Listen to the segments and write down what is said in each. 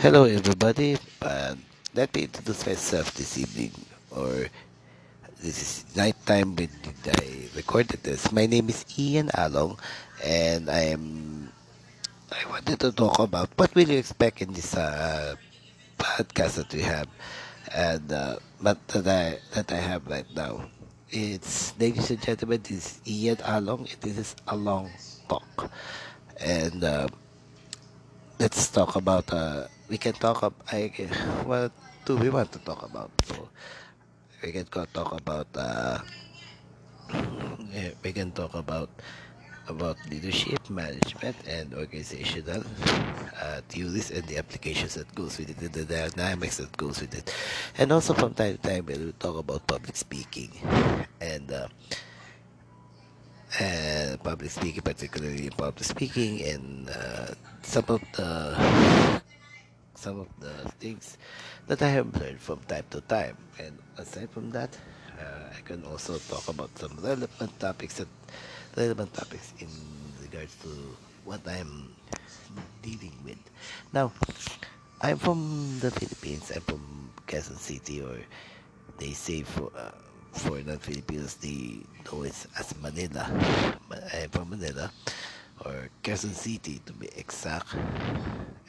Hello, everybody. Uh, let me introduce myself this evening, or this is nighttime when I recorded this. My name is Ian Along, and I am. I wanted to talk about what will you expect in this uh, podcast that we have, and uh, but that I that I have right now. It's ladies and gentlemen, this is Ian Along, and this is a long talk, and. Uh, let's talk about uh we can talk about I what do we want to talk about so we can talk about uh we can talk about about leadership management and organizational uh, theories and the applications that goes with it and the dynamics that goes with it. And also from time to time we'll talk about public speaking and uh, and public speaking particularly public speaking and uh, some of the some of the things that I have learned from time to time. And aside from that, uh, I can also talk about some relevant topics that relevant topics in regards to what I'm dealing with. Now, I'm from the Philippines. I'm from Quezon City, or they say for uh, for non-Filipinos, they know it as Manila. I'm from Manila, or Quezon City to be exact.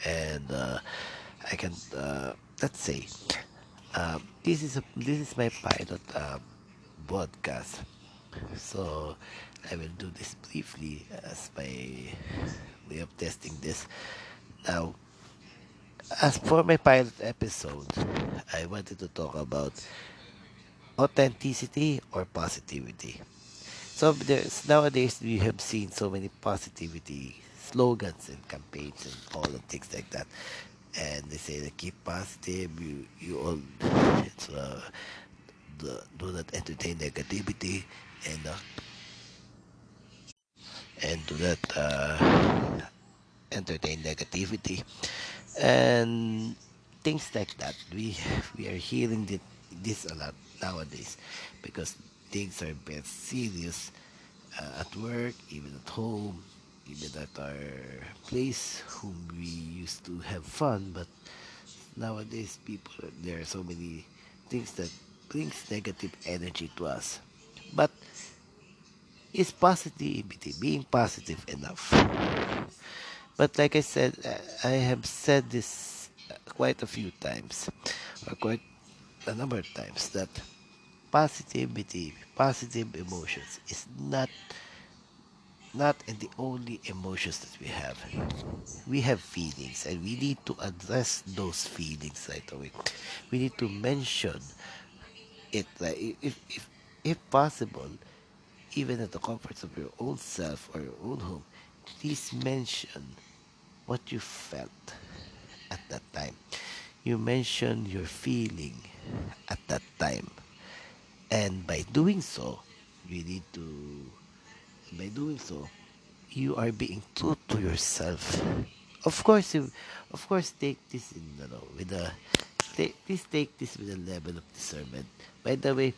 And uh, I can uh, let's say um, this is a this is my pilot uh, broadcast. So I will do this briefly as my way of testing this. Now, as for my pilot episode, I wanted to talk about authenticity or positivity. So there's nowadays we have seen so many positivity slogans and campaigns and things like that. And they say to keep positive, you you all uh, the, do not entertain negativity and uh, and do not uh, entertain negativity and things like that. We we are hearing thi- this a lot nowadays because things are very serious uh, at work, even at home, even at our place, whom we used to have fun. But nowadays, people there are so many things that brings negative energy to us. But is positivity being positive enough? But like I said, uh, I have said this uh, quite a few times, or quite a number of times, that positivity, positive emotions is not not in the only emotions that we have. We have feelings, and we need to address those feelings right away. We need to mention it, like if if if possible, even at the comforts of your own self or your own home. Please mention what you felt at that time. You mention your feeling at that time. And by doing so, you need to, by doing so, you are being true to yourself. Of course, you, of course, take this in, you know, with a, take, please take this with a level of discernment. By the way,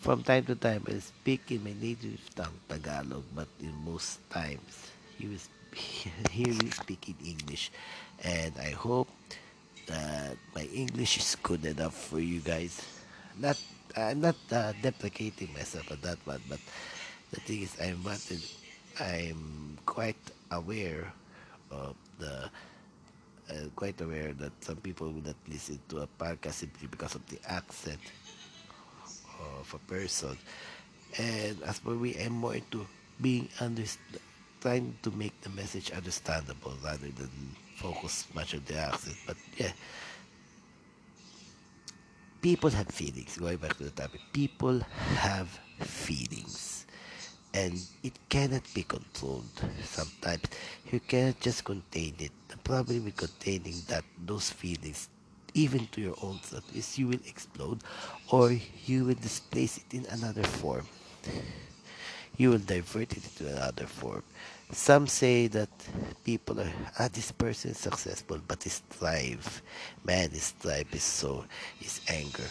from time to time, I speak in my native tongue, Tagalog, but in most times, you will hear me speak in English. And I hope that my English is good enough for you guys. Not I'm not uh, deprecating myself on that one, but the thing is, I'm I'm quite aware of the uh, quite aware that some people will not listen to a podcast simply because of the accent of a person. And as for me, I'm more into being underst- trying to make the message understandable rather than focus much on the accent. But yeah, people have feelings. Going back to the topic, people have feelings. And it cannot be controlled. Sometimes you cannot just contain it. The problem with containing that those feelings, even to your own self, is you will explode or you will displace it in another form you will divert it into another form. Some say that people are, ah, this person is successful, but his drive, man, his drive is so, his anger.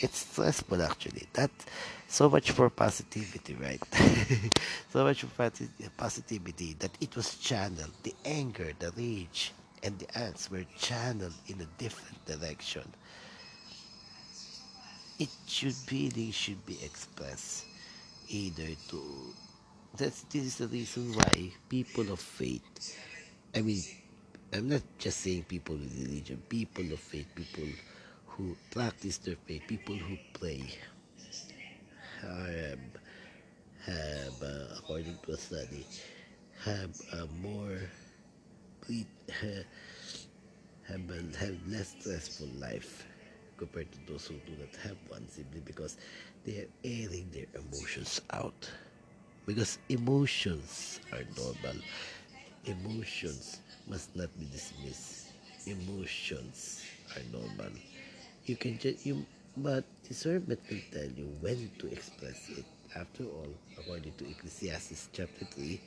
It's stressful actually. That, so much for positivity, right? so much for positivity that it was channeled, the anger, the rage, and the ants were channeled in a different direction, it should really should be expressed either to that's this is the reason why people of faith I mean I'm not just saying people with religion, people of faith, people who practice their faith, people who pray have, have uh, according to a study, have a more have, a, have less stressful life compared to those who do not have one simply because they are airing their emotions out. Because emotions are normal. Emotions must not be dismissed. Emotions are normal. You can just you but discernment will tell you when to express it. After all, according to Ecclesiastes chapter 3,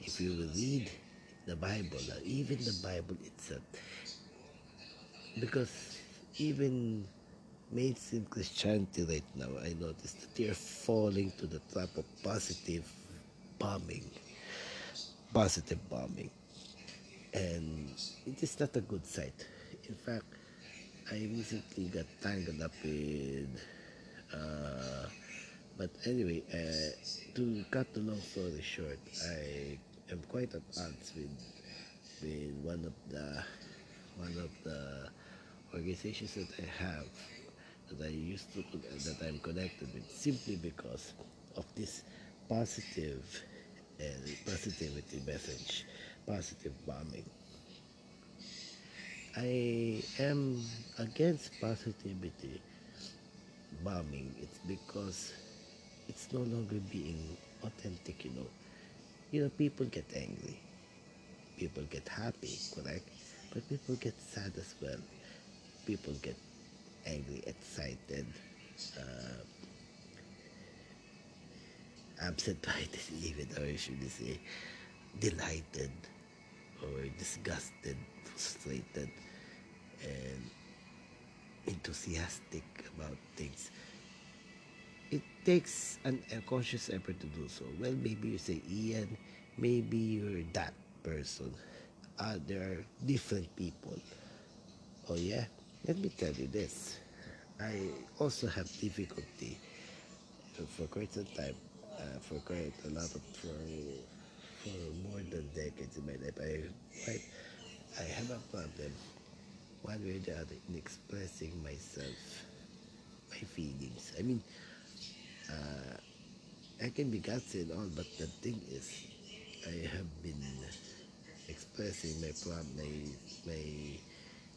if you will read the Bible, or even the Bible itself, because even mainstream Christianity right now, I noticed that they are falling to the trap of positive bombing. Positive bombing. And it is not a good sight. In fact, I recently got tangled up with. Uh, but anyway, uh, to cut the long story short, I am quite at odds with with one of the one of the organizations that I have that I used to that I'm connected with simply because of this positive and positivity message, positive bombing. I am against positivity bombing. It's because it's no longer being authentic, you know. You know, people get angry, people get happy, correct? But people get sad as well. People get angry, excited, uh, absent-minded even, or should I say, delighted, or disgusted, frustrated, enthusiastic about things. It takes an, a conscious effort to do so. Well, maybe you say, Ian, maybe you're that person. Uh, there are different people. Oh, yeah? Let me tell you this. I also have difficulty for quite some time, uh, for quite a lot of, for, for more than decades in my life. I, quite, I have a problem, one way or the other, in expressing myself, my feelings. I mean, uh, I can be gutsy and all, but the thing is, I have been expressing my my my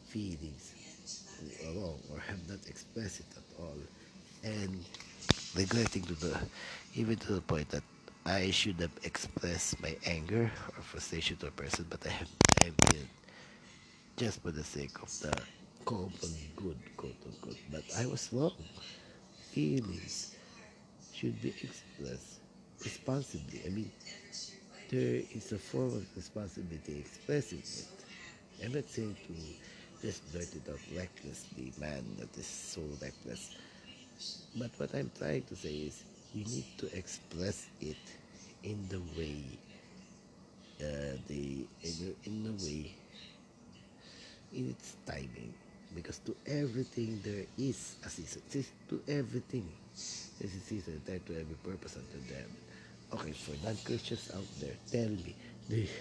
feelings wrong or have not expressed it at all, and regretting to the even to the point that I should have expressed my anger or frustration to a person, but I have I did just for the sake of the common good, quote unquote. But I was wrong. Feelings should be expressed responsibly. I mean, there is a form of responsibility expressing it. I'm not saying to just blurt it out recklessly, man, that is so reckless. But what I'm trying to say is you need to express it in the way uh, the in, in the way in its timing. Because to everything there is a season. To everything there's a season. There to every purpose unto them. Okay for non-christians out there tell me.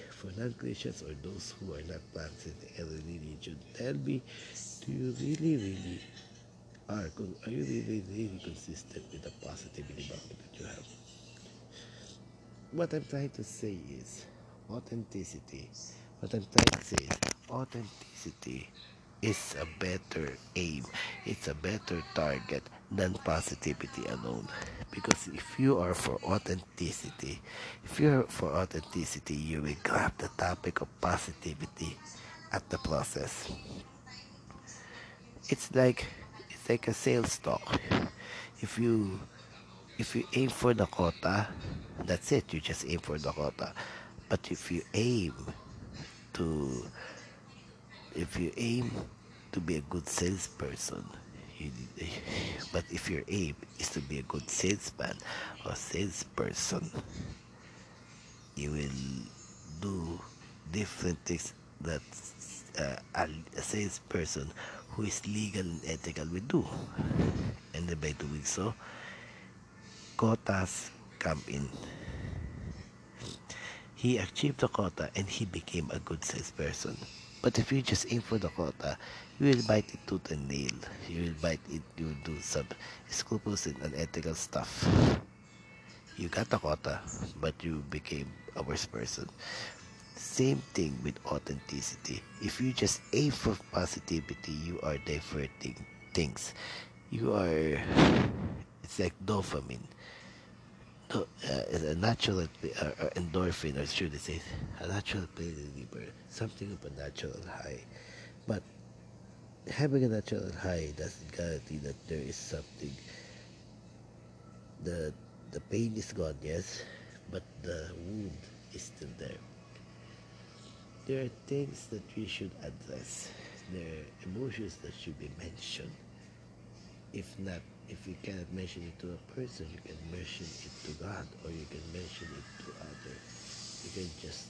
For non-christians or those who are not practicing any religion tell me do you really really are are you really really consistent with the positivity that you have? What i'm trying to say is authenticity. What i'm trying to say is authenticity is a better aim. It's a better target than positivity alone. Because if you are for authenticity if you're for authenticity you will grab the topic of positivity at the process. It's like it's like a sales talk. If you if you aim for the quota that's it. You just aim for the quota. But if you aim to if you aim to be a good salesperson you, but if your aim is to be a good salesman or salesperson you will do different things that uh, a, salesperson who is legal and ethical will do. And by doing so, quotas come in. He achieved the quota and he became a good salesperson. But if you just aim for the quota, you will bite it tooth and nail. You will bite it, you will do some scrupulous and unethical stuff. You got the quota, but you became a worse person. Same thing with authenticity. If you just aim for positivity, you are diverting things. You are, it's like dopamine. No, uh, a natural uh, uh, endorphin, or should I say, a natural reliever, something of a natural high. But having a natural high doesn't guarantee that there is something. The the pain is gone, yes, but the wound is still there. There are things that we should address. There are emotions that should be mentioned. If not, if you cannot mention it to a person, you can mention it to God or you can mention it to others. You can just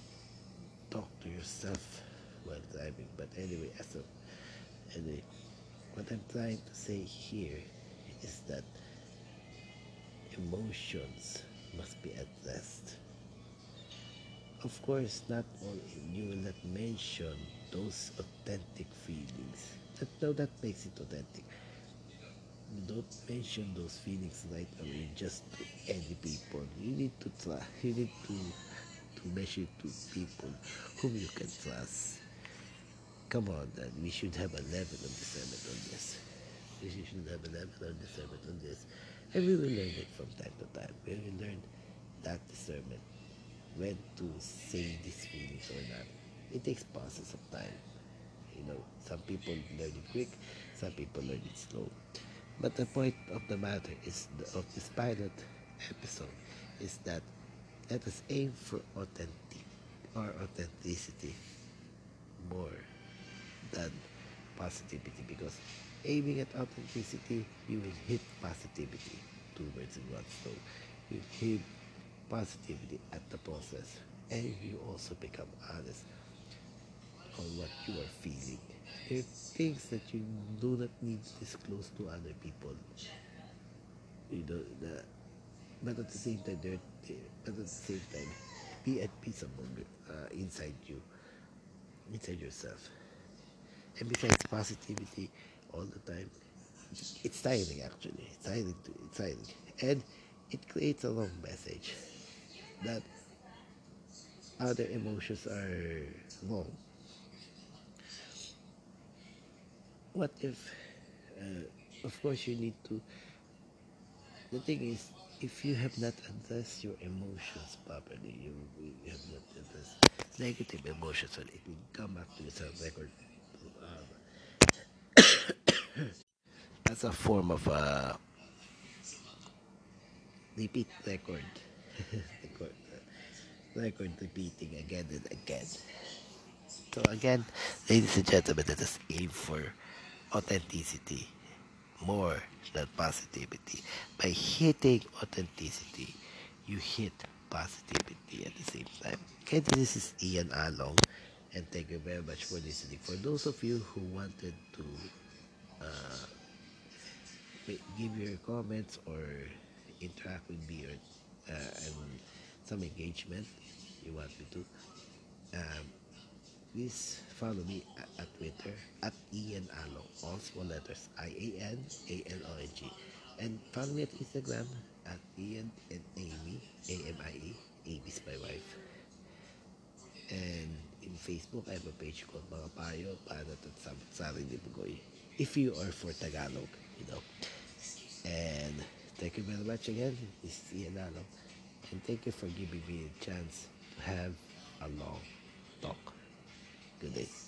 talk to yourself while driving. But anyway, as a, anyway, what I'm trying to say here is that emotions must be addressed of course, not all you will not mention those authentic feelings. That, no, that makes it authentic. Don't mention those feelings right away just to any people. You need to try. You need to to mention to people whom you can trust. Come on, then we should have a level of discernment on this. We should have a level of discernment on this, and we will learn it from time to time. We will learn that discernment when to say these feelings or not. It takes process of time. You know, some people learn it quick, some people learn it slow. But the point of the matter is the, of this pilot episode is that let us aim for authentic or authenticity more than positivity because aiming at authenticity you will hit positivity two words in one you hit positivity at the process and you also become honest on what you are feeling. There are things that you do not need to disclose to other people. You know, the, but at the same time, but at the same time, be at peace among uh, inside you, inside yourself. And besides positivity all the time, it's tiring actually. It's tiring. To, it's tiring, and it creates a long message that other emotions are wrong. What if, uh, of course, you need to. The thing is, if you have not addressed your emotions properly, you, you have not addressed negative emotions, and it will come back to yourself record. Um, as a form of a repeat record. record record repeating again and again. So again, ladies and gentlemen, let us aim for authenticity more than positivity. By hitting authenticity, you hit positivity at the same time. Okay, this is Ian Along, and thank you very much for listening. For those of you who wanted to uh, give your comments or interact with me or uh, some engagement, you want me to, um, please follow me at, Twitter at Ian Along, all small letters I A N A L O N G, and follow me at Instagram at Ian and Amie A M I E. Amie's my wife. And in Facebook, I have a page called Mga Payo, Panat at Samot-Saring Libugoy. If you are for Tagalog, you know. And thank you very much again. This is Ian Along. And thank you for giving me a chance to have a long talk. Good day.